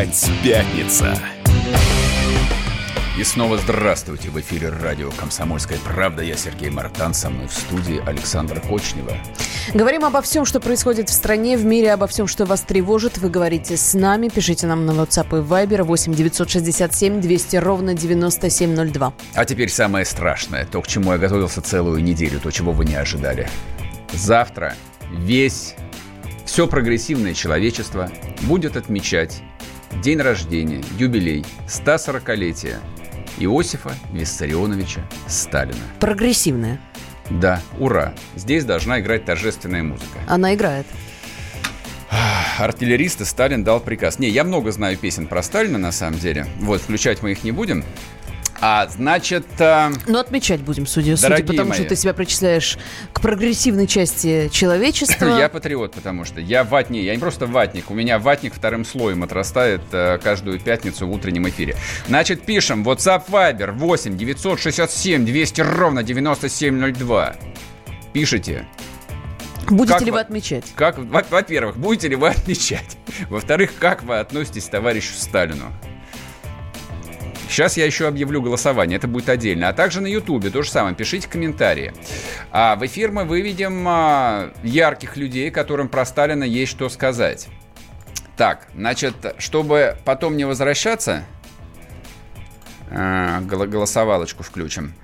Опять пятница. И снова здравствуйте. В эфире радио «Комсомольская правда». Я Сергей Мартан. Со мной в студии Александра Кочнева. Говорим обо всем, что происходит в стране, в мире, обо всем, что вас тревожит. Вы говорите с нами. Пишите нам на WhatsApp и Viber 8 967 200 ровно 9702. А теперь самое страшное. То, к чему я готовился целую неделю. То, чего вы не ожидали. Завтра весь, все прогрессивное человечество будет отмечать день рождения, юбилей, 140-летие Иосифа Виссарионовича Сталина. Прогрессивная. Да, ура. Здесь должна играть торжественная музыка. Она играет. Артиллеристы Сталин дал приказ. Не, я много знаю песен про Сталина, на самом деле. Вот, включать мы их не будем. А, значит... Э... Ну, отмечать будем, судя, судя потому мои. что ты себя причисляешь к прогрессивной части человечества. Я патриот, потому что я ватник, я не просто ватник, у меня ватник вторым слоем отрастает э, каждую пятницу в утреннем эфире. Значит, пишем, WhatsApp Viber 8 967 200 ровно 9702. Пишите, Будете как ли вы отмечать? Как, во-первых, будете ли вы отмечать? Во-вторых, как вы относитесь к товарищу Сталину? Сейчас я еще объявлю голосование, это будет отдельно. А также на Ютубе то же самое, пишите комментарии. А в эфир мы выведем а, ярких людей, которым про Сталина есть что сказать. Так, значит, чтобы потом не возвращаться, а, голосовалочку включим.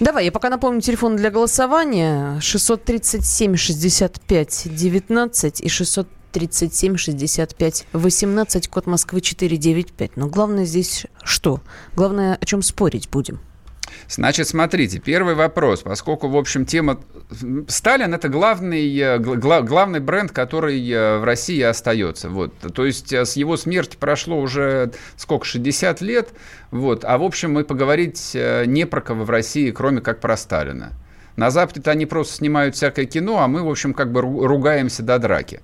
Давай, я пока напомню телефон для голосования. 637 65 19 и 600 37 65 18, код Москвы 495. Но главное здесь что? Главное, о чем спорить будем? Значит, смотрите, первый вопрос, поскольку, в общем, тема... Сталин – это главный, э, гла, главный бренд, который э, в России остается. Вот. То есть э, с его смерти прошло уже, сколько, 60 лет, вот. а, в общем, мы поговорить не про кого в России, кроме как про Сталина. На Западе-то они просто снимают всякое кино, а мы, в общем, как бы ругаемся до драки.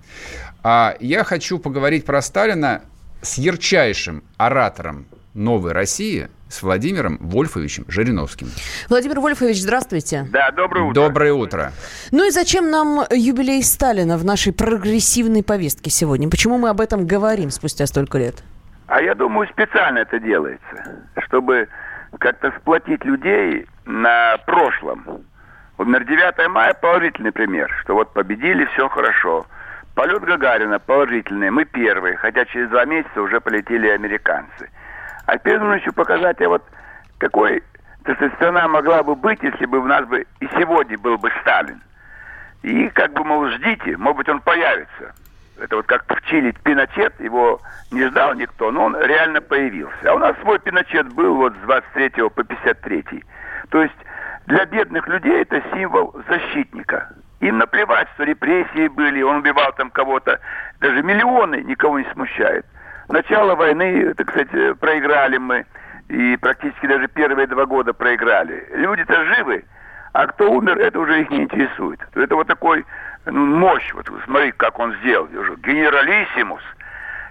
А я хочу поговорить про Сталина с ярчайшим оратором новой России, с Владимиром Вольфовичем Жириновским. Владимир Вольфович, здравствуйте. Да, доброе утро. Доброе утро. Ну и зачем нам юбилей Сталина в нашей прогрессивной повестке сегодня? Почему мы об этом говорим спустя столько лет? А я думаю, специально это делается, чтобы как-то сплотить людей на прошлом. Вот, например, 9 мая положительный пример, что вот победили, все хорошо. Полет Гагарина положительный, мы первые, хотя через два месяца уже полетели американцы. А нужно еще показать, а вот какой сказать, страна могла бы быть, если бы у нас бы и сегодня был бы Сталин. И как бы, мол, ждите, может быть, он появится. Это вот как в Чили Пиночет, его не ждал никто, но он реально появился. А у нас свой Пиночет был вот с 23 по 53. То есть для бедных людей это символ защитника. Им наплевать, что репрессии были, он убивал там кого-то. Даже миллионы никого не смущает. Начало войны, так сказать, проиграли мы. И практически даже первые два года проиграли. Люди-то живы, а кто умер, это уже их не интересует. Это вот такой ну, мощь. Вот смотри, как он сделал. Генералиссимус.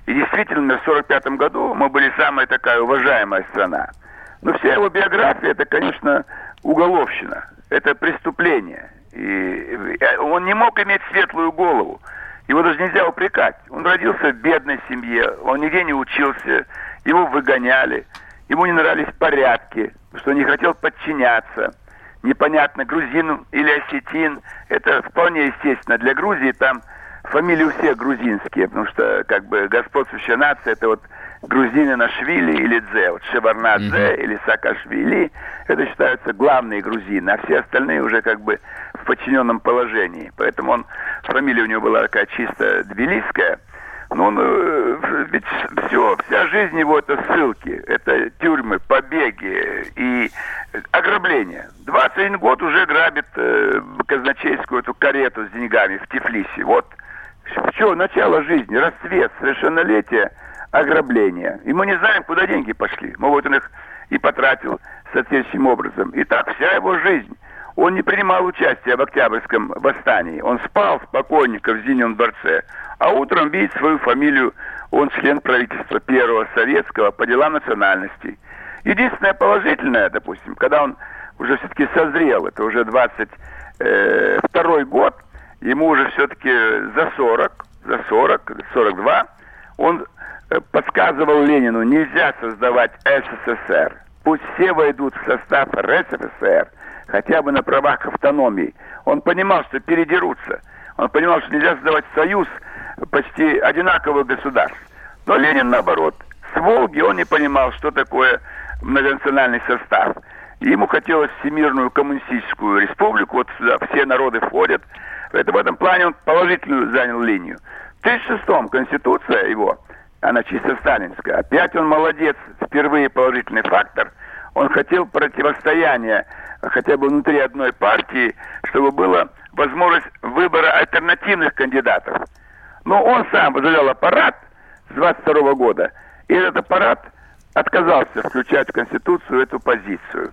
И действительно, в 1945 году мы были самая такая уважаемая страна. Но вся его биография, это, конечно, уголовщина. Это преступление. И он не мог иметь светлую голову. Его даже нельзя упрекать. Он родился в бедной семье, он нигде не учился, его выгоняли, ему не нравились порядки, что он не хотел подчиняться. Непонятно, грузин или осетин, это вполне естественно. Для Грузии там фамилии у всех грузинские, потому что как бы господствующая нация, это вот грузины Нашвили или Дзе, вот Шеварнадзе mm-hmm. или Саакашвили, это считаются главные грузины, а все остальные уже как бы в подчиненном положении. Поэтому он, фамилия у него была такая чисто тбилисская, но он, э, ведь все, вся жизнь его это ссылки, это тюрьмы, побеги и ограбления. 21 год уже грабит э, казначейскую эту карету с деньгами в Тифлисе. Вот, все, начало жизни, расцвет, совершеннолетие – ограбления. И мы не знаем, куда деньги пошли. Мы вот он их и потратил соответствующим образом. И так вся его жизнь. Он не принимал участия в Октябрьском восстании. Он спал спокойненько в Зимнем дворце. А утром видит свою фамилию. Он член правительства первого советского по делам национальностей. Единственное положительное, допустим, когда он уже все-таки созрел, это уже 22 э, год, ему уже все-таки за 40, за 40, 42, он э, подсказывал Ленину, нельзя создавать СССР. Пусть все войдут в состав РСФСР, хотя бы на правах автономии. Он понимал, что передерутся. Он понимал, что нельзя создавать союз почти одинаковых государств. Но Ленин, наоборот, с Волги он не понимал, что такое многонациональный состав. Ему хотелось всемирную коммунистическую республику, вот сюда все народы входят. Это в этом плане он положительную занял линию. В 1936-м Конституция его, она чисто сталинская, опять он молодец, впервые положительный фактор. Он хотел противостояния хотя бы внутри одной партии, чтобы была возможность выбора альтернативных кандидатов. Но он сам возглавлял аппарат с 22 года, и этот аппарат отказался включать в Конституцию эту позицию.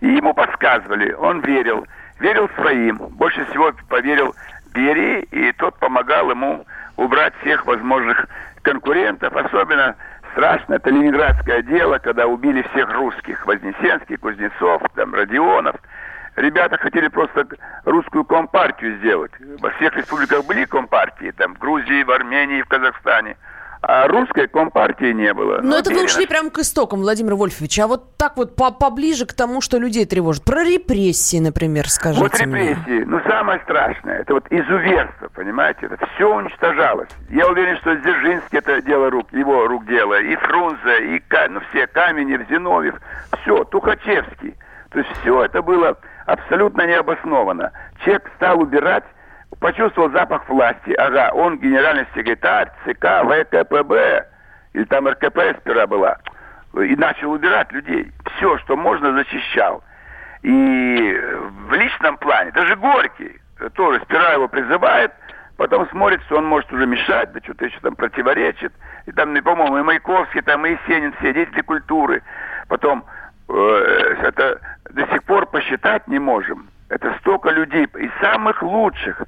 И ему подсказывали, он верил, верил своим, больше всего поверил Берии, и тот помогал ему убрать всех возможных конкурентов, особенно страшно, это ленинградское дело, когда убили всех русских, Вознесенский, Кузнецов, там, Родионов. Ребята хотели просто русскую компартию сделать. Во всех республиках были компартии, там, в Грузии, в Армении, в Казахстане – а русской компартии не было. Но ну, это вы ушли прямо к истокам, Владимир Вольфович. А вот так вот по поближе к тому, что людей тревожит. Про репрессии, например, скажите Вот репрессии. Мне. Ну, самое страшное, это вот изуверство, понимаете? Это все уничтожалось. Я уверен, что Дзержинский это дело рук, его рук дело. И Фрунзе, и ну, все, Каменев, Зиновьев. Все, Тухачевский. То есть все это было абсолютно необоснованно. Человек стал убирать почувствовал запах власти. Ага, он генеральный секретарь ЦК ВКПБ, или там РКП сперва была, и начал убирать людей. Все, что можно, защищал. И в личном плане, даже Горький, тоже сперва его призывает, потом смотрит, что он может уже мешать, да что-то еще там противоречит. И там, по-моему, и Маяковский, там, и Есенин, все деятели культуры. Потом э, это до сих пор посчитать не можем. Это столько людей, и самых лучших.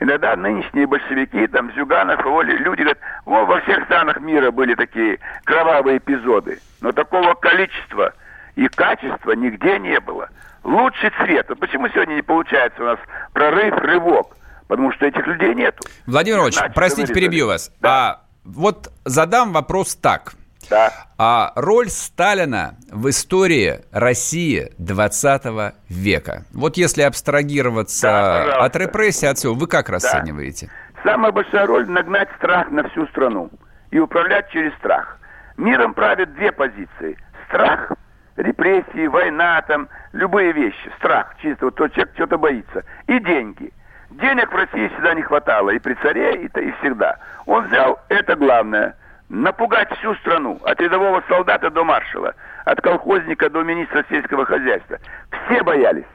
Иногда нынешние большевики, там, Зюганов, Воли, люди говорят, О, во всех странах мира были такие кровавые эпизоды. Но такого количества и качества нигде не было. Лучший цвет. Вот почему сегодня не получается у нас прорыв, рывок? Потому что этих людей нету. Владимир Ильич, простите, перебью вас. Да. А, вот задам вопрос так. Да. А роль Сталина в истории России 20 века. Вот если абстрагироваться да, от репрессий, от всего, вы как расцениваете? Да. Самая большая роль – нагнать страх на всю страну и управлять через страх. Миром правят две позиции. Страх, репрессии, война, там, любые вещи. Страх, чисто вот тот человек что-то боится. И деньги. Денег в России всегда не хватало, и при царе, и, и всегда. Он взял это главное – напугать всю страну, от рядового солдата до маршала, от колхозника до министра сельского хозяйства. Все боялись,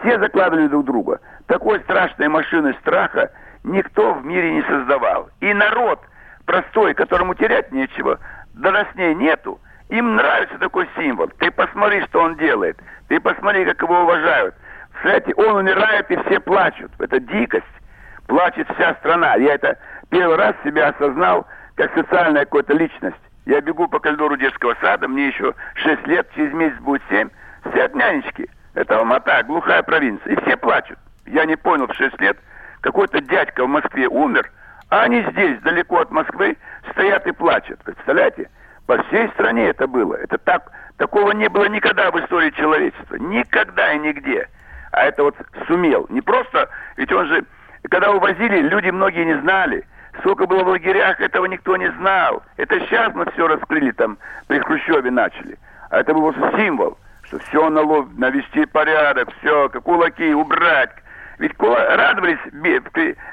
все закладывали друг друга. Такой страшной машины страха никто в мире не создавал. И народ простой, которому терять нечего, да нас ней нету, им нравится такой символ. Ты посмотри, что он делает. Ты посмотри, как его уважают. Кстати, он умирает, и все плачут. Это дикость. Плачет вся страна. Я это первый раз себя осознал – как социальная какая-то личность. Я бегу по коридору детского сада, мне еще 6 лет, через месяц будет 7. Все от нянечки. Это Алмата, глухая провинция. И все плачут. Я не понял в 6 лет, какой-то дядька в Москве умер, а они здесь, далеко от Москвы, стоят и плачут. Представляете? По всей стране это было. Это так, такого не было никогда в истории человечества. Никогда и нигде. А это вот сумел. Не просто, ведь он же, когда увозили, люди многие не знали. Сколько было в лагерях, этого никто не знал. Это сейчас мы все раскрыли там, при Хрущеве начали. А это был символ, что все налог, навести порядок, все, кулаки, убрать. Ведь радовались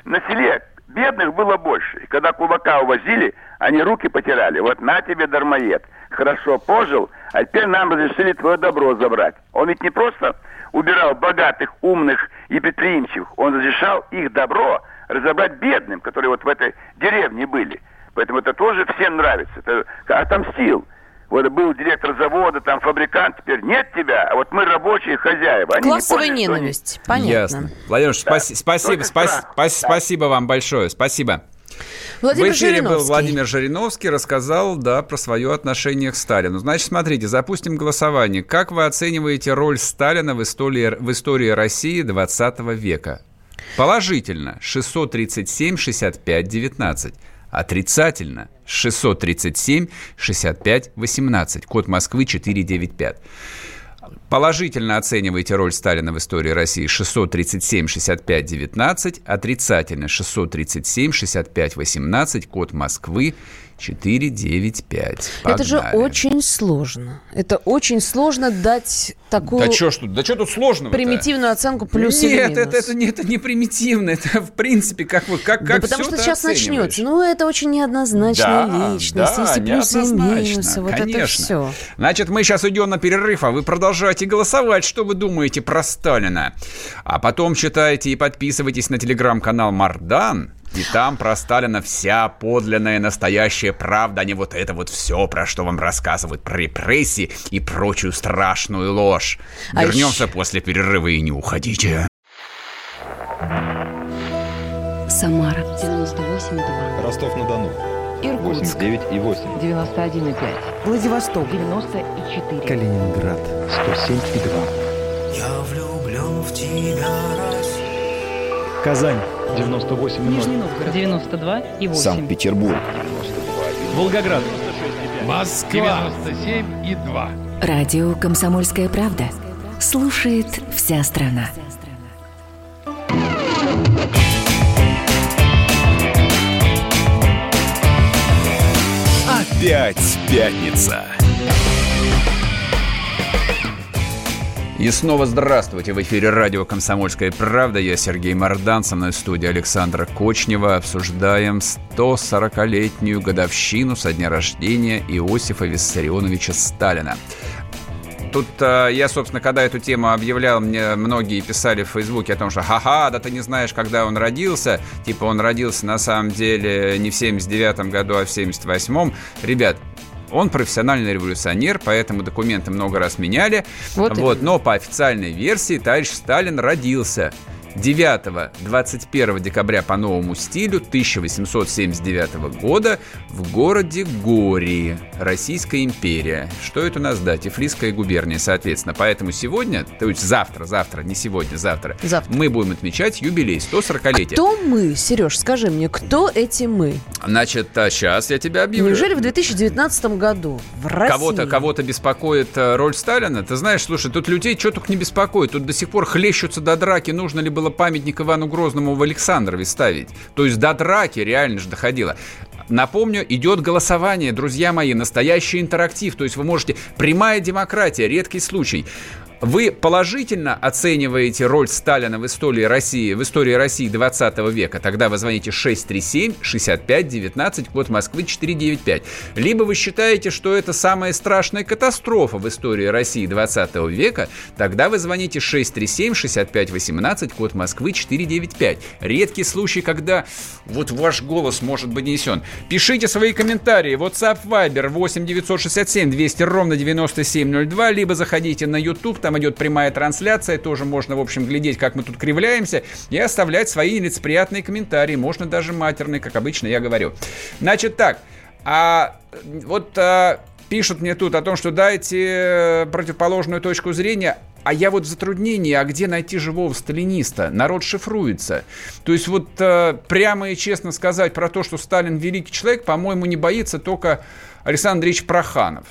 на селе, бедных было больше. И когда кулака увозили, они руки потеряли. Вот на тебе, дармоед, хорошо пожил, а теперь нам разрешили твое добро забрать. Он ведь не просто убирал богатых, умных и предприимчивых, он разрешал их добро разобрать бедным, которые вот в этой деревне были. Поэтому это тоже всем нравится. Это отомстил. Вот был директор завода, там фабрикант, теперь нет тебя, а вот мы рабочие хозяева. Они Классовая не поняли, ненависть, они... понятно. Ясно. Владимир, да. спаси, спасибо, спаси, спаси, да. спасибо вам большое, спасибо. Владимир в эфире Жириновский. был Владимир Жириновский, рассказал, да, про свое отношение к Сталину. Значит, смотрите, запустим голосование. Как вы оцениваете роль Сталина в истории, в истории России 20 века? Положительно 637 65 19. Отрицательно 637 65 18, код Москвы 495. Положительно оцениваете роль Сталина в истории России 637 65 19, отрицательно 637 65 18, код Москвы 495. Погнали. Это же очень сложно. Это очень сложно дать такую... Да что да что тут сложного Примитивную оценку плюс Нет, или минус. Это, это, это, это не примитивно. Это, в принципе, как, вы, как, как да потому что сейчас начнется. Ну, это очень неоднозначная да, личность. Да, есть и плюсы, и минусы. Вот конечно. это все. Значит, мы сейчас идем на перерыв, а вы продолжаете голосовать. Что вы думаете про Сталина? А потом читайте и подписывайтесь на телеграм-канал Мардан. И там про Сталина вся подлинная настоящая правда, а не вот это вот все, про что вам рассказывают про репрессии и прочую страшную ложь. А Вернемся еще... после перерыва и не уходите. Самара 98,2. Ростов-на-Дону. Иркутск. 89,8. 91,5. Владивосток. 94. Калининград. 107,2. Я влюблен в тебя, Россия. Казань. 98 Нижний Новгород. 92 и 8. Санкт-Петербург. Волгоград. Москва. 97 и 2. Радио «Комсомольская правда». Слушает вся страна. Опять пятница. И снова здравствуйте. В эфире радио «Комсомольская правда». Я Сергей Мордан, со мной в студии Александра Кочнева. Обсуждаем 140-летнюю годовщину со дня рождения Иосифа Виссарионовича Сталина. Тут э, я, собственно, когда эту тему объявлял, мне многие писали в Фейсбуке о том, что ха-ха, да ты не знаешь, когда он родился. Типа он родился на самом деле не в 79 году, а в 78-м. Ребят, он профессиональный революционер, поэтому документы много раз меняли. Вот, вот но по официальной версии товарищ Сталин родился 9-21 декабря по новому стилю 1879 года в городе Гори, Российская империя. Что это у нас, да, Тифлисская губерния, соответственно. Поэтому сегодня, то есть завтра, завтра, не сегодня, завтра, завтра. мы будем отмечать юбилей 140-летия. Кто мы, Сереж, скажи мне, кто эти мы? Значит, а сейчас я тебя объявлю. Неужели в 2019 году в России... Кого-то кого беспокоит э, роль Сталина? Ты знаешь, слушай, тут людей что только не беспокоит. Тут до сих пор хлещутся до драки, нужно ли было памятник Ивану Грозному в Александрове ставить. То есть до драки реально же доходило. Напомню, идет голосование, друзья мои, настоящий интерактив. То есть вы можете... Прямая демократия, редкий случай. Вы положительно оцениваете роль Сталина в истории России, в истории России 20 века? Тогда вы звоните 637-65-19, код Москвы 495. Либо вы считаете, что это самая страшная катастрофа в истории России 20 века? Тогда вы звоните 637-65-18, код Москвы 495. Редкий случай, когда вот ваш голос может быть несен. Пишите свои комментарии. WhatsApp Viber 8 967 200 ровно 9702, либо заходите на YouTube, там идет прямая трансляция, тоже можно, в общем, глядеть, как мы тут кривляемся, и оставлять свои нелицеприятные комментарии, можно даже матерные, как обычно я говорю. Значит так, а вот а, пишут мне тут о том, что дайте э, противоположную точку зрения, а я вот в затруднении, а где найти живого сталиниста? Народ шифруется. То есть вот э, прямо и честно сказать про то, что Сталин великий человек, по-моему, не боится только Александр Андреевич Проханов.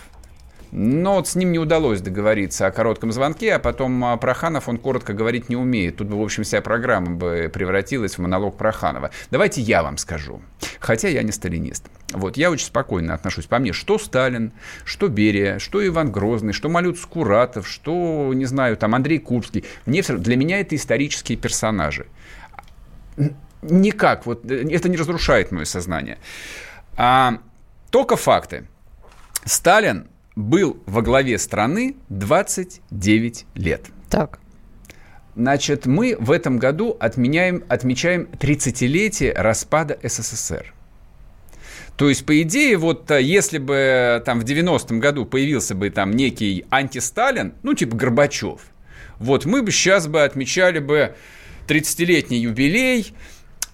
Но вот с ним не удалось договориться о коротком звонке, а потом а, Проханов, он коротко говорить не умеет. Тут бы, в общем, вся программа бы превратилась в монолог Проханова. Давайте я вам скажу. Хотя я не сталинист. Вот, я очень спокойно отношусь. По мне, что Сталин, что Берия, что Иван Грозный, что Малют Скуратов, что, не знаю, там Андрей Курбский. Мне все для меня это исторические персонажи. Никак, вот это не разрушает мое сознание. А, только факты. Сталин был во главе страны 29 лет. Так. Значит, мы в этом году отменяем, отмечаем 30-летие распада СССР. То есть, по идее, вот э, если бы э, там в 90-м году появился бы там некий антисталин, ну, типа Горбачев, вот мы бы сейчас бы отмечали бы 30-летний юбилей,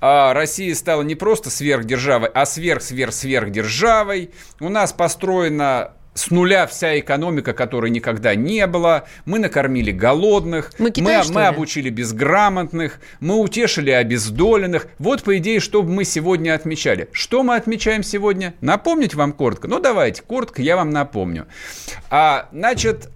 а Россия стала не просто сверхдержавой, а сверх-сверх-сверхдержавой. У нас построена с нуля вся экономика, которой никогда не было. Мы накормили голодных, мы, Китай, мы, мы обучили безграмотных, мы утешили обездоленных. Вот, по идее, что мы сегодня отмечали. Что мы отмечаем сегодня? Напомнить вам коротко? Ну, давайте, коротко я вам напомню. А, значит,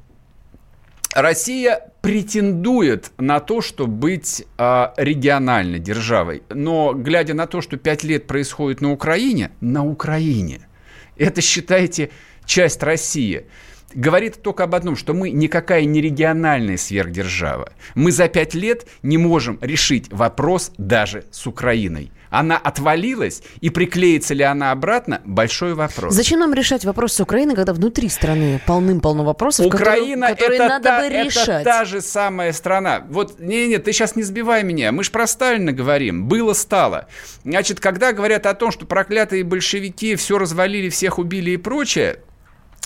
Россия претендует на то, чтобы быть э, региональной державой. Но глядя на то, что пять лет происходит на Украине, на Украине, это, считайте, часть России говорит только об одном, что мы никакая не региональная сверхдержава. Мы за пять лет не можем решить вопрос даже с Украиной. Она отвалилась, и приклеится ли она обратно, большой вопрос. Зачем нам решать вопрос с Украиной, когда внутри страны полным-полно вопросов, Украина которые, которые это надо та, бы решать? Это та же самая страна. Вот, не-не, ты сейчас не сбивай меня. Мы же про Сталина говорим. Было, стало. Значит, когда говорят о том, что проклятые большевики все развалили, всех убили и прочее,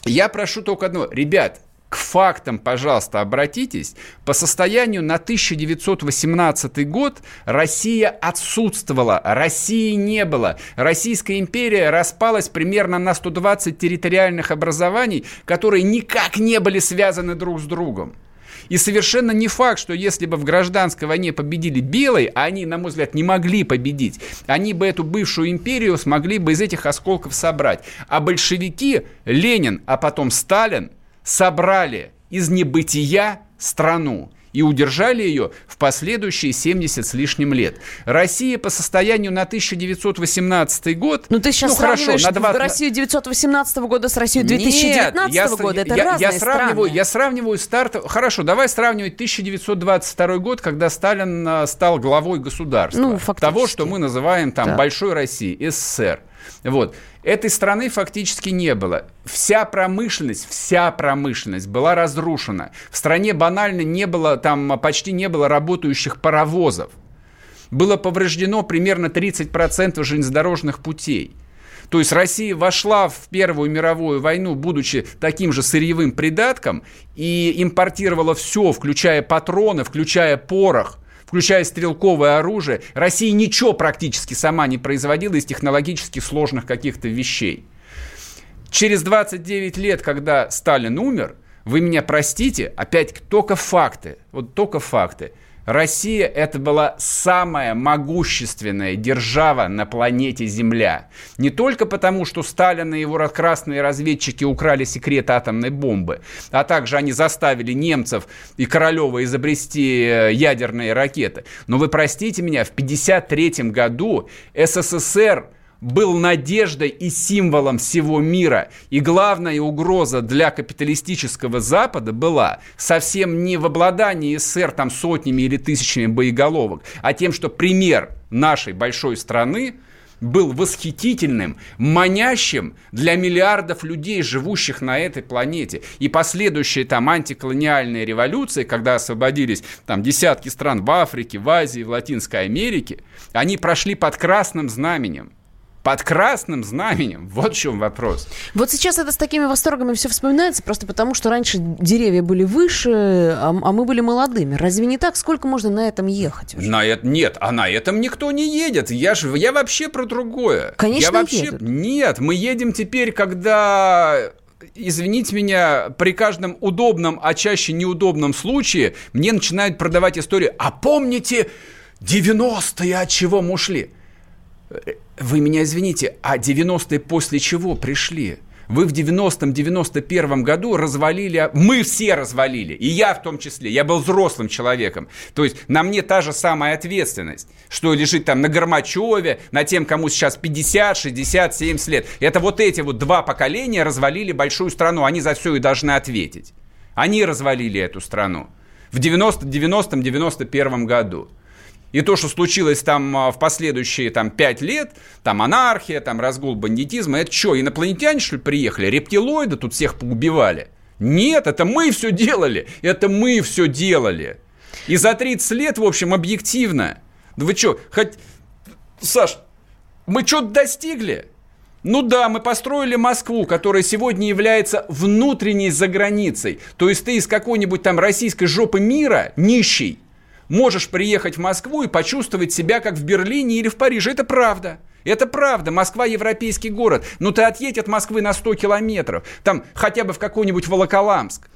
я прошу только одно. Ребят, к фактам, пожалуйста, обратитесь. По состоянию на 1918 год Россия отсутствовала, России не было. Российская империя распалась примерно на 120 территориальных образований, которые никак не были связаны друг с другом. И совершенно не факт, что если бы в гражданской войне победили белые, а они, на мой взгляд, не могли победить, они бы эту бывшую империю смогли бы из этих осколков собрать. А большевики, Ленин, а потом Сталин собрали из небытия страну и удержали ее в последующие 70 с лишним лет. Россия по состоянию на 1918 год... Ну ты сейчас ну, хорошо, на 20... Россию 1918 года с Россией 2019 Нет, я, года. Это я, разные я сравниваю, страны. Я сравниваю старт... Хорошо, давай сравнивать 1922 год, когда Сталин а, стал главой государства. Ну, фактически. Того, что мы называем там Да. Большой Россией, СССР. Вот. Этой страны фактически не было. Вся промышленность, вся промышленность была разрушена. В стране банально не было, там почти не было работающих паровозов. Было повреждено примерно 30% железнодорожных путей. То есть Россия вошла в Первую мировую войну, будучи таким же сырьевым придатком, и импортировала все, включая патроны, включая порох, включая стрелковое оружие. Россия ничего практически сама не производила из технологически сложных каких-то вещей. Через 29 лет, когда Сталин умер, вы меня простите, опять только факты, вот только факты. Россия это была самая могущественная держава на планете Земля. Не только потому, что Сталин и его красные разведчики украли секрет атомной бомбы, а также они заставили немцев и Королева изобрести э, ядерные ракеты. Но вы простите меня, в 1953 году СССР был надеждой и символом всего мира. И главная угроза для капиталистического Запада была совсем не в обладании СССР там сотнями или тысячами боеголовок, а тем, что пример нашей большой страны был восхитительным, манящим для миллиардов людей, живущих на этой планете. И последующие там антиколониальные революции, когда освободились там десятки стран в Африке, в Азии, в Латинской Америке, они прошли под красным знаменем под красным знаменем. Вот в чем вопрос. Вот сейчас это с такими восторгами все вспоминается, просто потому что раньше деревья были выше, а, а мы были молодыми. Разве не так? Сколько можно на этом ехать? Уже? На это нет, а на этом никто не едет. Я ж, я вообще про другое. Конечно, я вообще едут. нет. Мы едем теперь, когда извините меня, при каждом удобном, а чаще неудобном случае мне начинают продавать историю. А помните 90-е, от чего мы ушли? Вы меня извините, а 90-е после чего пришли? Вы в 90-м, 91-м году развалили, мы все развалили, и я в том числе, я был взрослым человеком. То есть на мне та же самая ответственность, что лежит там на Гормачеве, на тем, кому сейчас 50, 60, 70 лет. Это вот эти вот два поколения развалили большую страну, они за все и должны ответить. Они развалили эту страну в 90-90-м, 91 году. И то, что случилось там а, в последующие там, пять лет, там анархия, там разгул бандитизма, это что, инопланетяне, что ли, приехали? Рептилоиды тут всех поубивали? Нет, это мы все делали, это мы все делали. И за 30 лет, в общем, объективно. Да вы что, хоть... Саш, мы что-то достигли? Ну да, мы построили Москву, которая сегодня является внутренней заграницей. То есть ты из какой-нибудь там российской жопы мира, нищий, можешь приехать в Москву и почувствовать себя как в Берлине или в Париже. Это правда. Это правда, Москва европейский город. Но ты отъедь от Москвы на 100 километров, там хотя бы в какой-нибудь Волоколамск,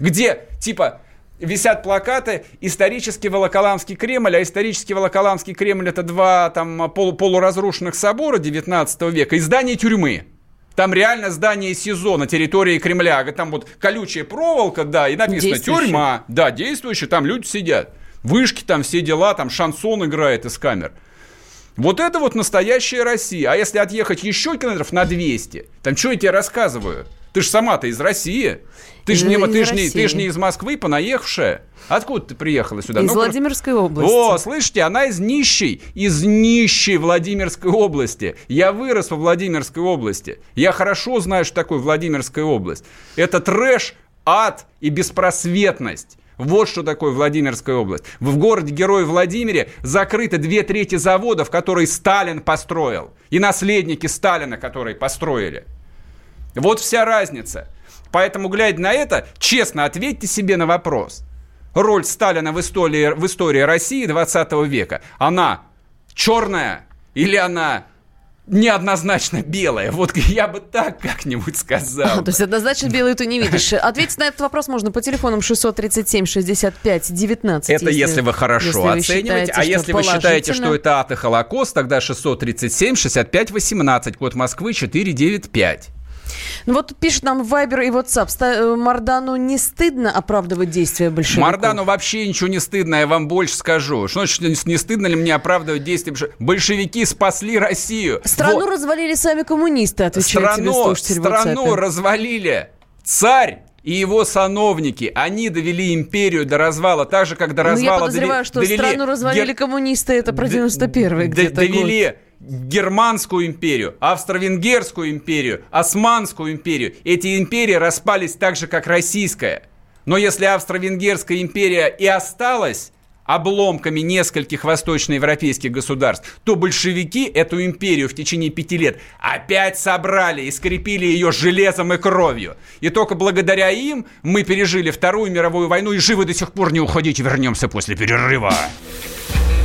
где типа висят плакаты «Исторический Волоколамский Кремль», а исторический Волоколамский Кремль – это два там полу полуразрушенных собора 19 века и здание тюрьмы. Там реально здание СИЗО на территории Кремля. Там вот колючая проволока, да, и написано «тюрьма». Да, действующая, там люди сидят. Вышки там, все дела, там шансон играет из камер. Вот это вот настоящая Россия. А если отъехать еще километров на 200, там что я тебе рассказываю? Ты же сама-то из России. Ты же не, ты ж не, ты ж не из Москвы, понаехавшая. Откуда ты приехала сюда? Из ну Владимирской области. О, слышите, она из нищей, из нищей Владимирской области. Я вырос во Владимирской области. Я хорошо знаю, что такое Владимирская область. Это трэш, ад и беспросветность. Вот что такое Владимирская область. В городе-герое Владимире закрыты две трети заводов, которые Сталин построил. И наследники Сталина, которые построили. Вот вся разница. Поэтому, глядя на это, честно ответьте себе на вопрос. Роль Сталина в истории, в истории России 20 века, она черная или она неоднозначно белая. Вот я бы так как-нибудь сказал. То есть однозначно белую ты не видишь. Ответить на этот вопрос можно по телефонам 637 65 19. Это если, если вы хорошо если оцениваете. Считаете, а если вы считаете, что это ад и Холокост, тогда 637 65 18, код Москвы 495. Ну вот пишет нам Вайбер и WhatsApp. Э, Мардану не стыдно оправдывать действия большевиков? Мардану вообще ничего не стыдно, я вам больше скажу. Что значит, не стыдно ли мне оправдывать действия большевиков? Большевики спасли Россию. Страну вот. развалили сами коммунисты, отвечает страну, тебе Страну развалили. Царь и его сановники, они довели империю до развала, так же, как до развала... Ну, я подозреваю, довели, что довели, страну развалили гер... коммунисты, это про 91-й где-то Довели год Германскую империю, Австро-Венгерскую империю, Османскую империю. Эти империи распались так же, как Российская. Но если Австро-Венгерская империя и осталась обломками нескольких восточноевропейских государств, то большевики эту империю в течение пяти лет опять собрали и скрепили ее железом и кровью. И только благодаря им мы пережили Вторую мировую войну и живы до сих пор не уходите. Вернемся после перерыва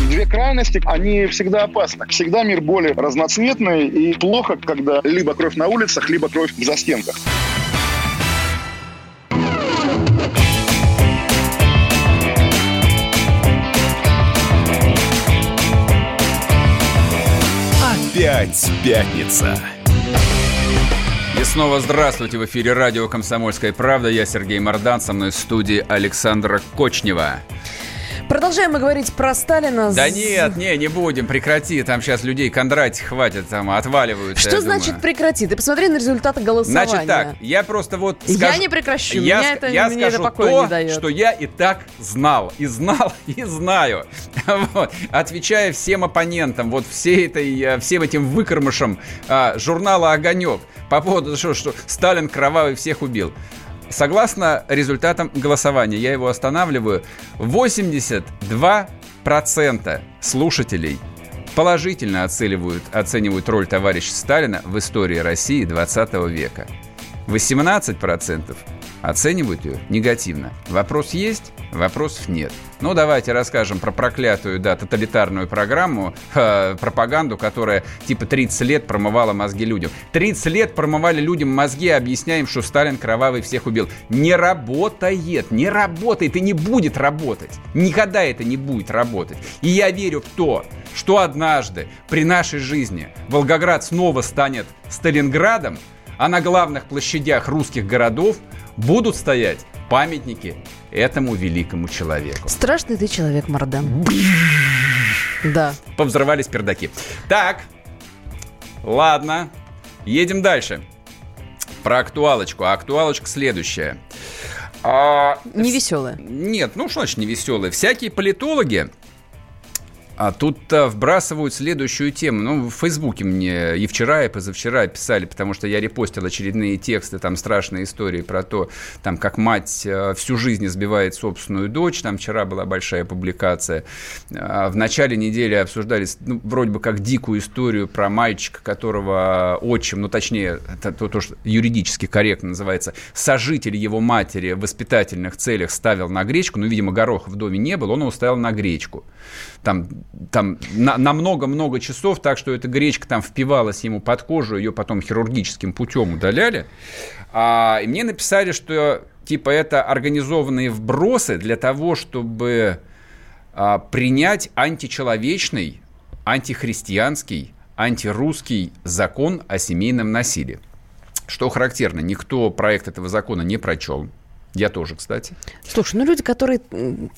Две крайности, они всегда опасны. Всегда мир более разноцветный и плохо, когда либо кровь на улицах, либо кровь в застенках. Опять пятница. И снова здравствуйте. В эфире радио «Комсомольская правда». Я Сергей Мордан. Со мной в студии Александра Кочнева. Продолжаем мы говорить про Сталина. Да нет, не, не будем, прекрати. Там сейчас людей Кондрать хватит, там отваливаются. Что значит думаю. прекрати? Ты посмотри на результаты голосования. Значит так, я просто вот скажу... Я не прекращу, я, меня это, я мне скажу это то, не дает. что я и так знал, и знал, и знаю. Вот. Отвечая всем оппонентам, вот всей этой, э, всем этим выкормышам а, журнала «Огонек» по поводу, того, что Сталин кровавый всех убил. Согласно результатам голосования, я его останавливаю, 82% слушателей положительно оценивают, оценивают роль товарища Сталина в истории России 20 века. 18% оценивают ее негативно. Вопрос есть, вопросов нет. Ну, давайте расскажем про проклятую, да, тоталитарную программу, э, пропаганду, которая типа 30 лет промывала мозги людям. 30 лет промывали людям мозги, объясняем, что Сталин кровавый всех убил. Не работает, не работает и не будет работать. Никогда это не будет работать. И я верю в то, что однажды при нашей жизни Волгоград снова станет Сталинградом, а на главных площадях русских городов будут стоять памятники этому великому человеку. Страшный ты человек, Мардан. Да. Повзрывались пердаки. Так, ладно, едем дальше. Про актуалочку. А актуалочка следующая. А, не веселая. Нет, ну что значит не веселая? Всякие политологи а тут а, вбрасывают следующую тему. Ну, в Фейсбуке мне и вчера, и позавчера писали, потому что я репостил очередные тексты, там страшные истории про то, там, как мать а, всю жизнь избивает собственную дочь. Там вчера была большая публикация. А, в начале недели обсуждали, ну, вроде бы как дикую историю про мальчика, которого отчим, ну, точнее, это то, то, что юридически корректно называется, сожитель его матери в воспитательных целях ставил на гречку. Ну, видимо, гороха в доме не было, он его ставил на гречку. Там там на много-много часов, так что эта гречка там впивалась ему под кожу, ее потом хирургическим путем удаляли. А, и мне написали, что типа это организованные вбросы для того, чтобы а, принять античеловечный, антихристианский, антирусский закон о семейном насилии. Что характерно, никто проект этого закона не прочел. Я тоже, кстати. Слушай, ну люди, которые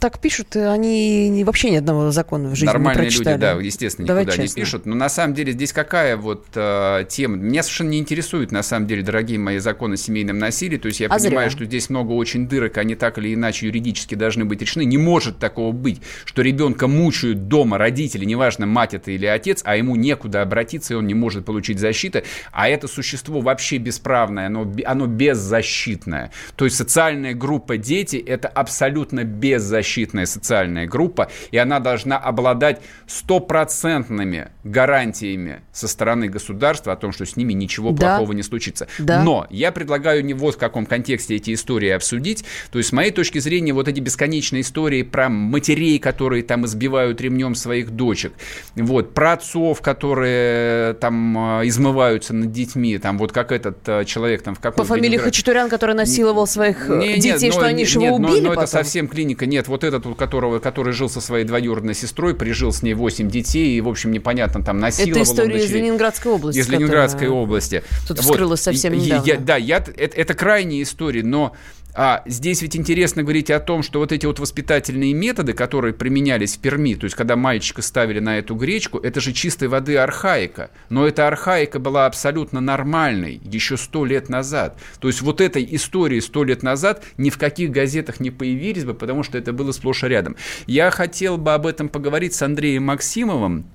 так пишут, они вообще ни одного закона в жизни Нормальные не прочитали. люди, да, естественно, Давай никуда честно. не пишут. Но на самом деле здесь какая вот э, тема? Меня совершенно не интересует, на самом деле, дорогие мои законы о семейном насилии. То есть я а понимаю, зря. что здесь много очень дырок, они так или иначе юридически должны быть решены. Не может такого быть, что ребенка мучают дома родители, неважно, мать это или отец, а ему некуда обратиться, и он не может получить защиты. А это существо вообще бесправное, оно, оно беззащитное. То есть социальная социальная группа дети – это абсолютно беззащитная социальная группа, и она должна обладать стопроцентными гарантиями со стороны государства о том, что с ними ничего да. плохого не случится. Да. Но я предлагаю не вот в каком контексте эти истории обсудить. То есть, с моей точки зрения, вот эти бесконечные истории про матерей, которые там избивают ремнем своих дочек, вот, про отцов, которые там э, измываются над детьми, там вот как этот э, человек там в каком По фамилии Хачатурян, который насиловал своих не, детей, что они же его убили но, но это совсем клиника. Нет, вот этот, у которого, который жил со своей двоюродной сестрой, прижил с ней 8 детей, и, в общем, непонятно, там насиловал. Это история из Ленинградской области. Из Ленинградской области. Тут вот. вскрылось совсем недавно. Да, я, это, крайняя история, но а здесь ведь интересно говорить о том, что вот эти вот воспитательные методы, которые применялись в Перми, то есть когда мальчика ставили на эту гречку, это же чистой воды архаика. Но эта архаика была абсолютно нормальной еще сто лет назад. То есть вот этой истории сто лет назад ни в каких газетах не появились бы, потому что это было сплошь и рядом. Я хотел бы об этом поговорить с Андреем Максимовым,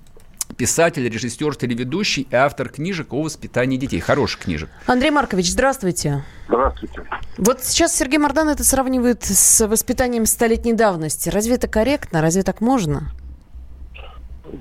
писатель, режиссер, телеведущий и автор книжек о воспитании детей. Хороших книжек. Андрей Маркович, здравствуйте. Здравствуйте. Вот сейчас Сергей Мордан это сравнивает с воспитанием столетней давности. Разве это корректно? Разве так можно?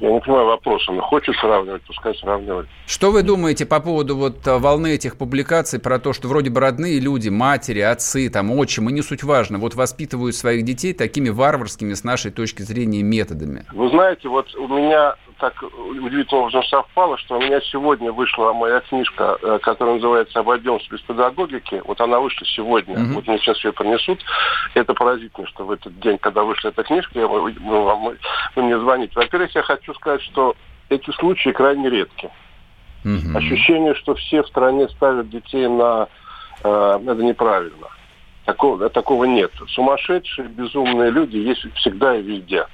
Я не понимаю вопроса. Он хочет сравнивать, пускай сравнивает. Что вы думаете по поводу вот э, волны этих публикаций про то, что вроде бы родные люди, матери, отцы, там, отчимы, не суть важно, вот воспитывают своих детей такими варварскими с нашей точки зрения методами? Вы знаете, вот у меня так удивительно образом совпало, что у меня сегодня вышла моя книжка, э, которая называется «Обойдемся без педагогики». Вот она вышла сегодня. Mm-hmm. Вот мне сейчас ее принесут. Это поразительно, что в этот день, когда вышла эта книжка, я, вы, вы мне звоните. Во-первых, я хочу сказать, что эти случаи крайне редки. Mm-hmm. Ощущение, что все в стране ставят детей на... Э, это неправильно. Такого, такого нет. Сумасшедшие, безумные люди есть всегда и везде.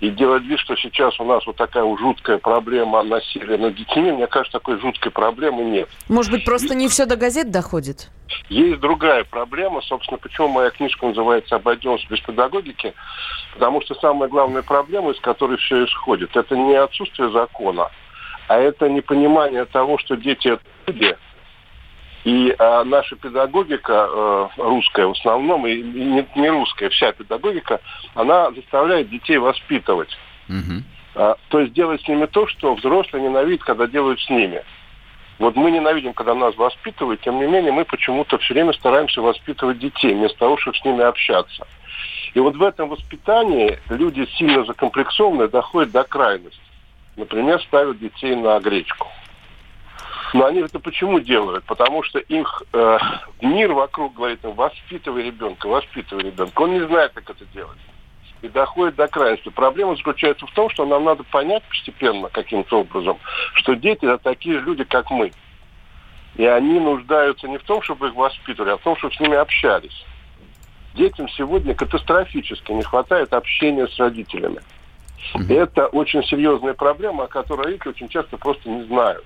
И делать вид, что сейчас у нас вот такая жуткая проблема насилия над детьми, мне кажется, такой жуткой проблемы нет. Может быть, просто не все до газет доходит? Есть другая проблема, собственно, почему моя книжка называется «Обойдемся без педагогики», потому что самая главная проблема, из которой все исходит, это не отсутствие закона, а это непонимание того, что дети – это люди, и а, наша педагогика, э, русская в основном, и не, не русская, вся педагогика, она заставляет детей воспитывать. Угу. А, то есть делать с ними то, что взрослые ненавидят, когда делают с ними. Вот мы ненавидим, когда нас воспитывают, тем не менее мы почему-то все время стараемся воспитывать детей, вместо того, чтобы с ними общаться. И вот в этом воспитании люди сильно закомплексованные доходят до крайности. Например, ставят детей на гречку. Но они это почему делают? Потому что их э, мир вокруг говорит им, воспитывай ребенка, воспитывай ребенка. Он не знает, как это делать. и доходит до крайности. Проблема заключается в том, что нам надо понять постепенно каким-то образом, что дети это такие люди, как мы. И они нуждаются не в том, чтобы их воспитывали, а в том, чтобы с ними общались. Детям сегодня катастрофически не хватает общения с родителями. И это очень серьезная проблема, о которой родители очень часто просто не знают.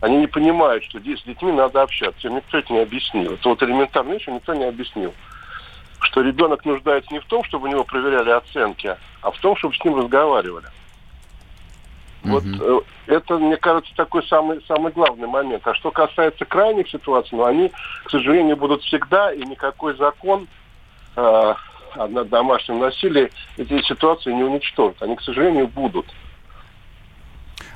Они не понимают, что с детьми надо общаться. Им никто это не объяснил. Это вот элементарно еще никто не объяснил. Что ребенок нуждается не в том, чтобы у него проверяли оценки, а в том, чтобы с ним разговаривали. Вот э, это, мне кажется, такой самый, самый главный момент. А что касается крайних ситуаций, ну, они, к сожалению, будут всегда, и никакой закон э, о домашнем насилии эти ситуации не уничтожит. Они, к сожалению, будут.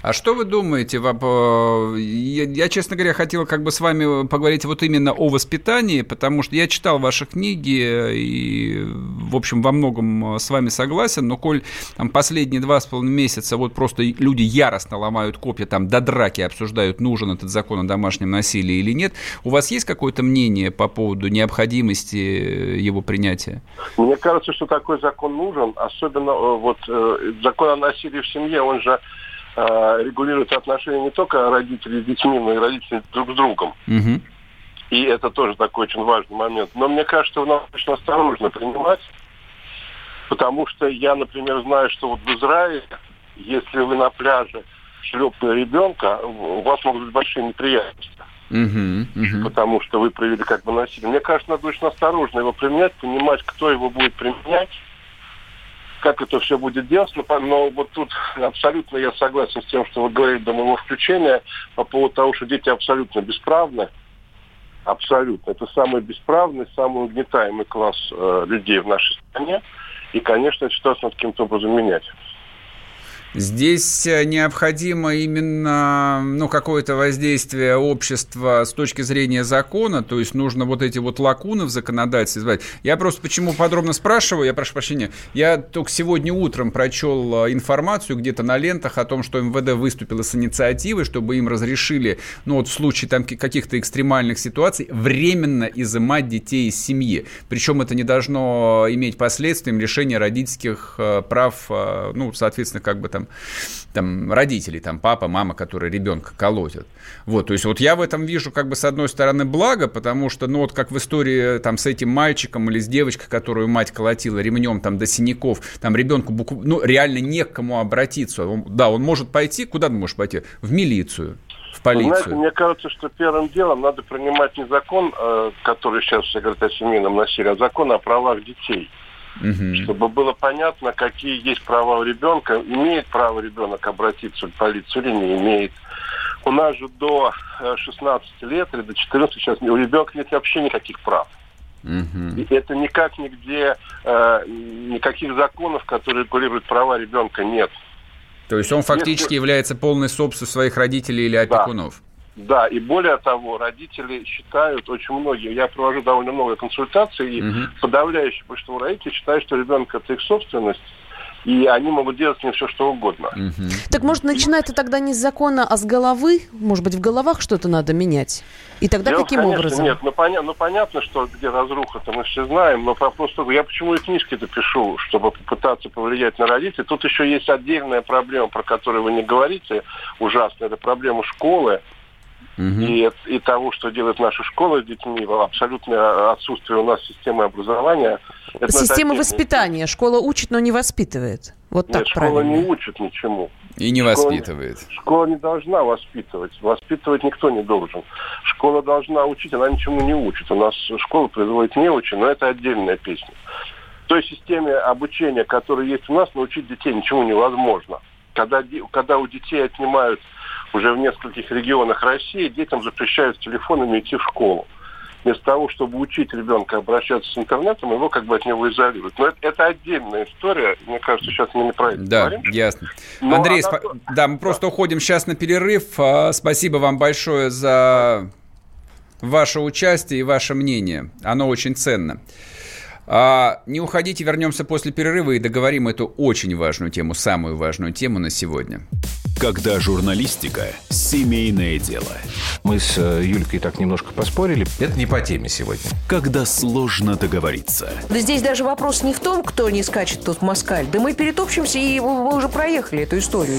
А что вы думаете? Я, я, честно говоря, хотел как бы с вами поговорить вот именно о воспитании, потому что я читал ваши книги и, в общем, во многом с вами согласен, но коль там последние два с половиной месяца вот просто люди яростно ломают копья, там до драки обсуждают, нужен этот закон о домашнем насилии или нет, у вас есть какое-то мнение по поводу необходимости его принятия? Мне кажется, что такой закон нужен, особенно э, вот э, закон о насилии в семье, он же э, регулируют отношения не только родителей с детьми, но и родителей друг с другом. Угу. И это тоже такой очень важный момент. Но мне кажется, что нам очень осторожно принимать, потому что я, например, знаю, что вот в Израиле, если вы на пляже шлепнули ребенка, у вас могут быть большие неприятности. Uh-huh, uh-huh. Потому что вы провели как бы насилие. Мне кажется, надо очень осторожно его применять, понимать, кто его будет применять, как это все будет делаться, но вот тут абсолютно я согласен с тем, что вы говорите до моего включения по поводу того, что дети абсолютно бесправны. Абсолютно. Это самый бесправный, самый угнетаемый класс э, людей в нашей стране. И, конечно, эту ситуацию надо каким-то образом менять. Здесь э, необходимо именно ну, какое-то воздействие общества с точки зрения закона, то есть нужно вот эти вот лакуны в законодательстве избавить. Я просто почему подробно спрашиваю, я прошу прощения, я только сегодня утром прочел э, информацию где-то на лентах о том, что МВД выступило с инициативой, чтобы им разрешили, ну вот в случае там каких-то экстремальных ситуаций, временно изымать детей из семьи. Причем это не должно иметь последствием лишения родительских э, прав, ну, соответственно, как бы там там, там родители, там папа, мама, которые ребенка колотят. Вот, то есть вот я в этом вижу как бы с одной стороны благо, потому что, ну вот как в истории там с этим мальчиком или с девочкой, которую мать колотила ремнем там до синяков, там ребенку букв... ну реально не к кому обратиться. Он, да, он может пойти, куда ты можешь пойти? В милицию в полицию? Знаете, мне кажется, что первым делом надо принимать не закон, э, который сейчас все говорят о семейном насилии, а закон о правах детей угу. чтобы было понятно, какие есть права у ребенка, имеет право ребенок обратиться в полицию или не имеет. У нас же до 16 э, лет или до 14 сейчас у ребенка нет вообще никаких прав. Угу. И это никак нигде, э, никаких законов, которые регулируют права ребенка, нет. То есть он фактически Если... является полной собственностью своих родителей или опекунов? Да. Да, и более того, родители считают, очень многие, я провожу довольно много консультаций, и угу. подавляющее большинство родителей считают, что ребенок это их собственность, и они могут делать с ним все, что угодно. Угу. Так может начинать тогда не с закона, а с головы? Может быть, в головах что-то надо менять? И тогда Дело, каким конечно, образом? Нет, ну, поня- ну понятно, что где разруха-то мы все знаем, но вопрос только, я почему и книжки-то пишу, чтобы попытаться повлиять на родителей. Тут еще есть отдельная проблема, про которую вы не говорите, ужасная, это проблема школы угу. и, и того, что делает наша школа с детьми, абсолютное отсутствие у нас системы образования. Это Система воспитания. Школа учит, но не воспитывает. Вот Нет, так школа правильно. не учит ничему. И не школа воспитывает. Не, школа не должна воспитывать. Воспитывать никто не должен. Школа должна учить, она ничему не учит. У нас школа производит не очень, но это отдельная песня. В той системе обучения, которая есть у нас, научить детей ничему невозможно. Когда, когда у детей отнимают уже в нескольких регионах России детям запрещают с телефонами идти в школу. Вместо того, чтобы учить ребенка обращаться с интернетом, его как бы от него изолируют. Но это, это отдельная история. Мне кажется, сейчас мы не про это да, говорим. ясно. Но Андрей, она... спа- да, мы просто уходим сейчас на перерыв. А, спасибо вам большое за ваше участие и ваше мнение. Оно очень ценно. А, не уходите, вернемся после перерыва и договорим эту очень важную тему, самую важную тему на сегодня. Когда журналистика – семейное дело. Мы с э, Юлькой так немножко поспорили. Это не по теме сегодня. Когда сложно договориться. Да здесь даже вопрос не в том, кто не скачет тут в москаль. Да мы перетопчемся, и мы уже проехали эту историю.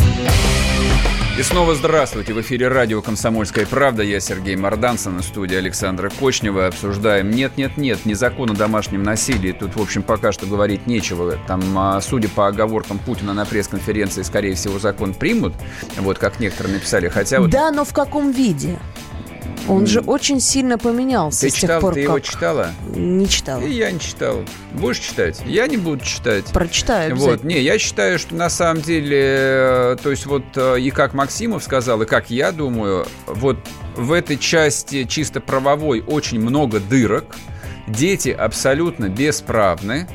И снова здравствуйте. В эфире радио «Комсомольская правда». Я Сергей Мордансон, на студии Александра Кочнева. Обсуждаем «Нет-нет-нет, не закон о домашнем насилии». Тут, в общем, пока что говорить нечего. Там, а, судя по оговоркам Путина на пресс-конференции, скорее всего, закон примут. Вот как некоторые написали. Хотя вот... Да, но в каком виде? Он же очень сильно поменялся Ты с читал, тех пор, ты как... его читала? Не читала. И я не читал. Будешь читать? Я не буду читать. Прочитаю Вот, не, я считаю, что на самом деле, э, то есть вот э, и как Максимов сказал, и как я думаю, вот в этой части чисто правовой очень много дырок. Дети абсолютно бесправны.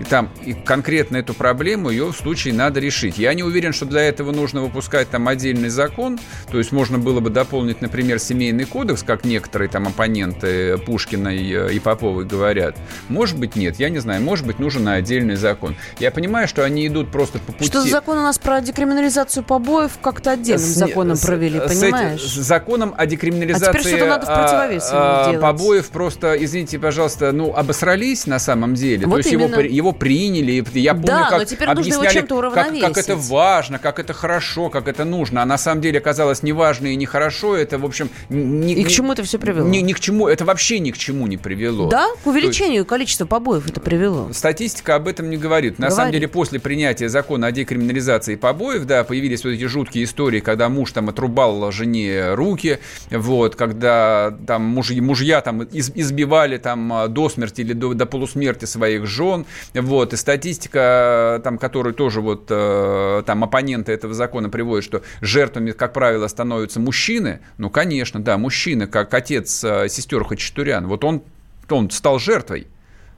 И там и конкретно эту проблему ее в случае надо решить. Я не уверен, что для этого нужно выпускать там отдельный закон. То есть можно было бы дополнить, например, семейный кодекс, как некоторые там оппоненты Пушкиной э, и Поповой говорят. Может быть, нет, я не знаю. Может быть, нужен отдельный закон. Я понимаю, что они идут просто по пути... Что за закон у нас про декриминализацию побоев как-то отдельным С- законом с- провели, с понимаешь? этим- С законом о декриминализации А теперь что-то надо в противовес ему а, а, побоев просто, извините, пожалуйста, ну, обосрались на самом деле. Вот То есть его, именно. при- его приняли. Я помню, Да, как но теперь нужно его объясняли, как, как это важно, как это хорошо, как это нужно. А на самом деле оказалось неважно и нехорошо. Это, в общем... Ни, И к чему это все привело? Ни, ни к чему. Это вообще ни к чему не привело. Да, к То есть- увеличению количества побоев это привело. Статистика об этом не говорит. На самом Говорит. деле, после принятия закона о декриминализации побоев, да, появились вот эти жуткие истории, когда муж там отрубал жене руки, вот, когда там мужья, мужья там из- избивали там а, до смерти или до, до полусмерти своих жен, вот, и статистика, там, которую тоже вот э, там оппоненты этого закона приводят, что жертвами, как правило, становятся мужчины, ну, конечно, да, мужчины, как отец э, сестер Хачатурян, вот он, он стал жертвой.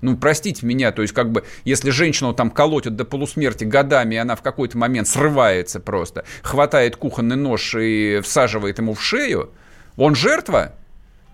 Ну, простите меня, то есть, как бы, если женщину там колотят до полусмерти годами, и она в какой-то момент срывается просто, хватает кухонный нож и всаживает ему в шею, он жертва?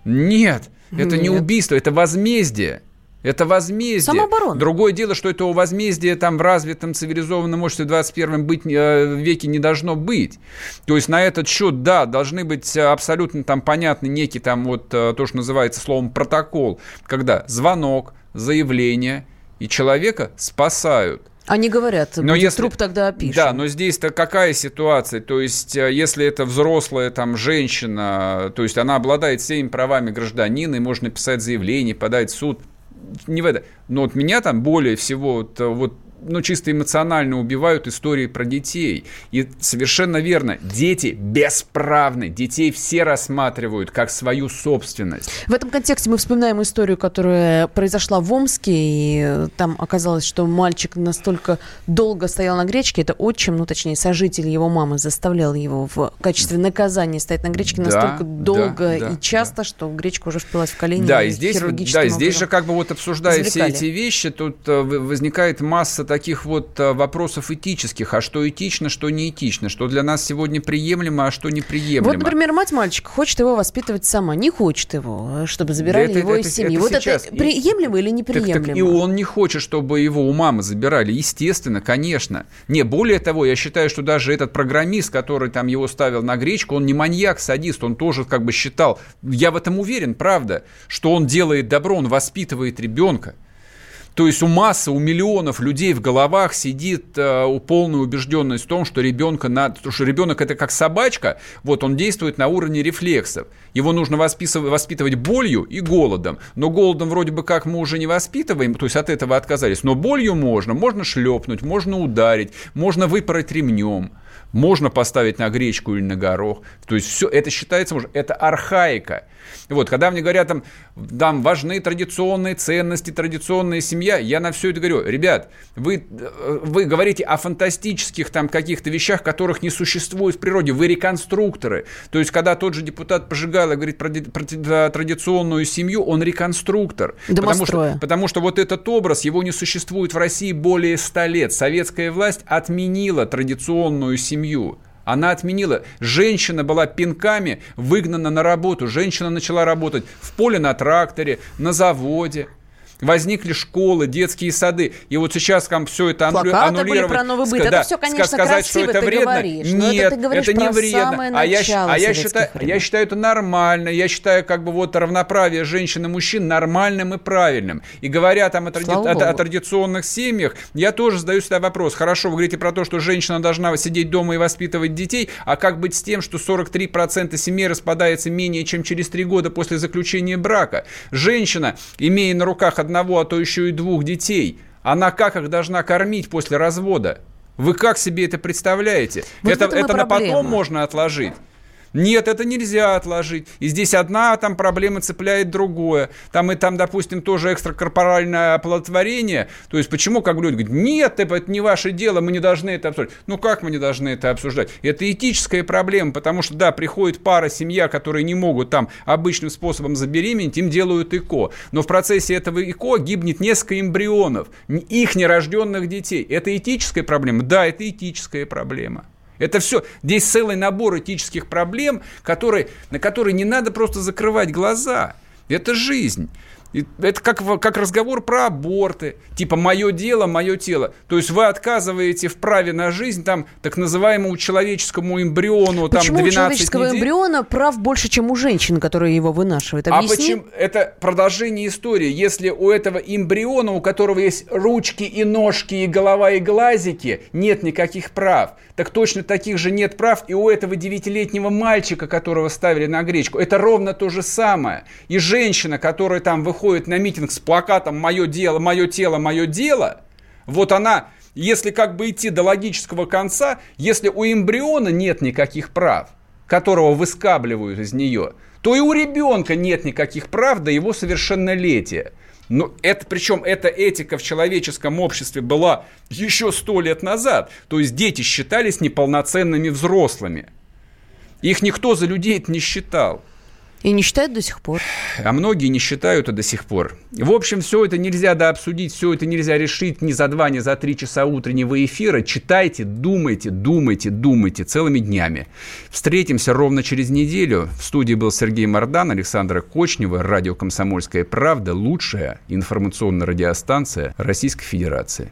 Нет, это не Нет. убийство, это возмездие. Это возмездие. Самооборона. Другое дело, что этого возмездия там в развитом цивилизованном обществе в 21 быть, э, веке не должно быть. То есть на этот счет, да, должны быть э, абсолютно там понятны некий там вот э, то, что называется словом протокол, когда звонок, заявление и человека спасают. Они говорят, Но если- труп тогда опишем. Да, но здесь-то какая ситуация? То есть, э, если это взрослая там женщина, то есть она обладает всеми правами гражданина, и можно писать заявление, подать в суд, не в это. Но вот меня там более всего вот, э, вот ну, чисто эмоционально убивают истории про детей. И совершенно верно, дети бесправны. Детей все рассматривают как свою собственность. В этом контексте мы вспоминаем историю, которая произошла в Омске, и там оказалось, что мальчик настолько долго стоял на гречке, это отчим, ну точнее сожитель его мамы заставлял его в качестве наказания стоять на гречке Да, настолько да, долго да, и часто, что гречка уже впилась в колени. Да, и здесь, да, здесь же как бы вот обсуждая все эти вещи, тут э, возникает масса таких вот э, вопросов этических. А что этично, что не этично? Что для нас сегодня приемлемо, а что неприемлемо? Вот, например, мать мальчика хочет его воспитывать сама, не хочет его, э, чтобы забирали это- его это- из семьи. это вот сейчас. это приемлемо или Так- так неприемлемо? и он не хочет, чтобы его у мамы забирали. Естественно, конечно. Не, более того, я считаю, что даже этот программист, который там его ставил на гречку, он не маньяк, садист, он тоже как бы считал, я в этом уверен, правда, что он делает добро, он воспитывает ребенка. То есть у массы, у миллионов людей в головах сидит э, полная убежденность в том, что ребенка надо, потому что ребенок это как собачка, вот он действует на уровне рефлексов. Его нужно восписыв- воспитывать болью и голодом. Но голодом вроде бы как мы уже не воспитываем, то есть от этого отказались. Но болью можно, можно шлепнуть, можно ударить, можно выпороть ремнем. Можно поставить на гречку или на горох. То есть все это считается, это архаика. Вот, когда мне говорят, там, там важны традиционные ценности, традиционная семья, я на все это говорю, ребят, вы, вы говорите о фантастических там каких-то вещах, которых не существует в природе, вы реконструкторы. То есть, когда тот же депутат Пожигайло говорит про, про традиционную семью, он реконструктор. Потому что, потому что вот этот образ, его не существует в России более ста лет. Советская власть отменила традиционную семью. Она отменила. Женщина была пинками выгнана на работу. Женщина начала работать в поле на тракторе, на заводе возникли школы, детские сады, и вот сейчас там все это Плакаты аннулировать. были про новый быт. Да, это все, конечно, сказать, что это вредно. Говоришь, Нет, это, это не вредно. А я, а я считаю, я считаю это нормально. Я считаю как бы вот равноправие женщин и мужчин нормальным и правильным. И говоря там о, тради... о, о традиционных семьях, я тоже задаю себе вопрос. Хорошо, вы говорите про то, что женщина должна сидеть дома и воспитывать детей, а как быть с тем, что 43% семей распадается менее чем через 3 года после заключения брака? Женщина, имея на руках одного, а то еще и двух детей, она как их должна кормить после развода? Вы как себе это представляете? Вот это это на потом можно отложить. Нет, это нельзя отложить. И здесь одна там проблема цепляет другое. Там и там, допустим, тоже экстракорпоральное оплодотворение. То есть почему, как люди говорят, нет, это не ваше дело, мы не должны это обсуждать. Ну как мы не должны это обсуждать? Это этическая проблема, потому что, да, приходит пара, семья, которые не могут там обычным способом забеременеть, им делают ЭКО. Но в процессе этого ЭКО гибнет несколько эмбрионов, их нерожденных детей. Это этическая проблема? Да, это этическая проблема. Это все. Здесь целый набор этических проблем, которые, на которые не надо просто закрывать глаза. Это жизнь. Это как, как разговор про аборты. Типа «мое дело, мое тело». То есть вы отказываете в праве на жизнь там так называемому человеческому эмбриону там, почему 12 у человеческого недель? эмбриона прав больше, чем у женщины, которая его вынашивает? Объясни. А почему? Это продолжение истории. Если у этого эмбриона, у которого есть ручки и ножки, и голова, и глазики, нет никаких прав, так точно таких же нет прав и у этого девятилетнего мальчика, которого ставили на гречку. Это ровно то же самое. И женщина, которая там выходит выходит на митинг с плакатом «Мое дело, мое тело, мое дело», вот она, если как бы идти до логического конца, если у эмбриона нет никаких прав, которого выскабливают из нее, то и у ребенка нет никаких прав до его совершеннолетия. Но это, причем эта этика в человеческом обществе была еще сто лет назад. То есть дети считались неполноценными взрослыми. Их никто за людей не считал. И не считают до сих пор. А многие не считают и до сих пор. В общем, все это нельзя дообсудить, все это нельзя решить ни за два, ни за три часа утреннего эфира. Читайте, думайте, думайте, думайте целыми днями. Встретимся ровно через неделю. В студии был Сергей Мордан, Александра Кочнева, радио «Комсомольская правда», лучшая информационная радиостанция Российской Федерации.